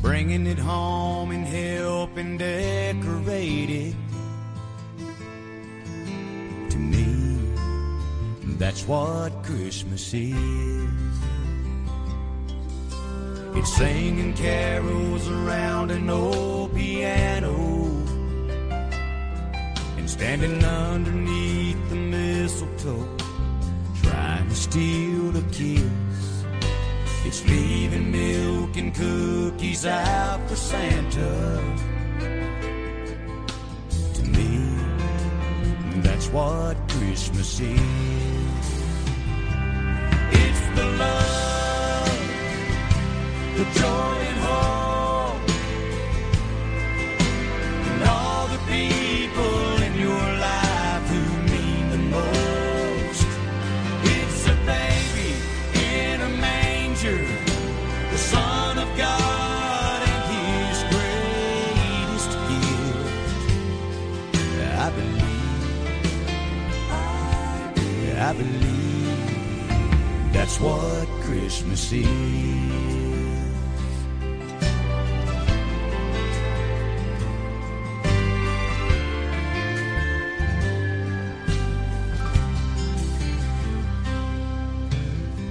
Bringing it home and helping decorate it. To me, that's what Christmas is. It's singing carols around an old piano and standing underneath mistletoe, trying to steal a kiss. It's leaving milk and cookies out for Santa. To me, that's what Christmas is. It's the love the joy and hope, That's what Christmas is.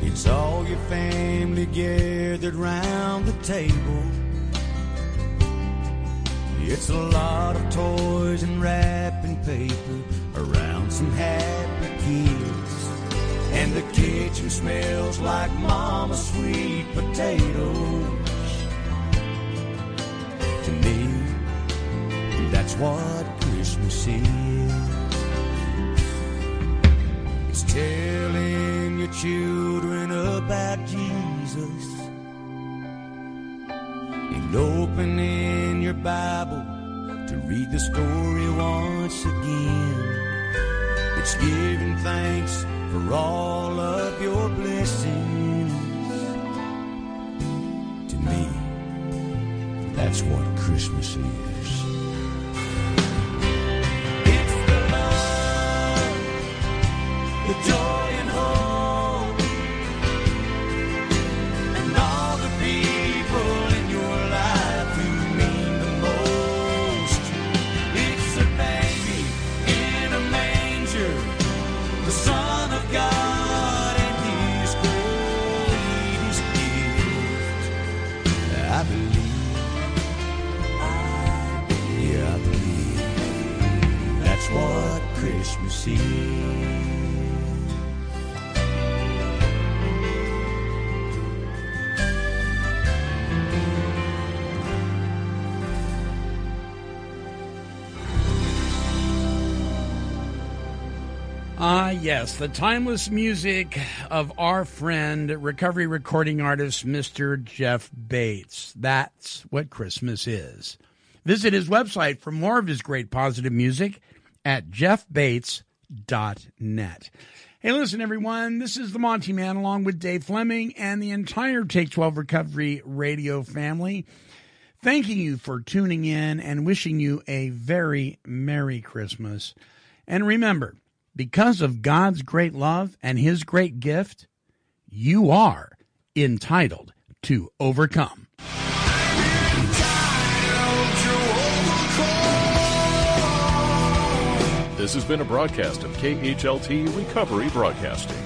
It's all your family gathered round the table. It's a lot of toys and wrapping paper around some happy kids. And the kitchen smells like mama's sweet potatoes. To me, that's what Christmas is. It's telling your children about Jesus and opening your Bible to read the story once again. It's giving thanks for all of your blessings. To me, that's what Christmas is. Yes, the timeless music of our friend, recovery recording artist, Mr. Jeff Bates. That's what Christmas is. Visit his website for more of his great positive music at jeffbates.net. Hey, listen, everyone, this is the Monty Man along with Dave Fleming and the entire Take 12 Recovery radio family. Thanking you for tuning in and wishing you a very Merry Christmas. And remember, because of God's great love and his great gift, you are entitled to overcome. This has been a broadcast of KHLT Recovery Broadcasting.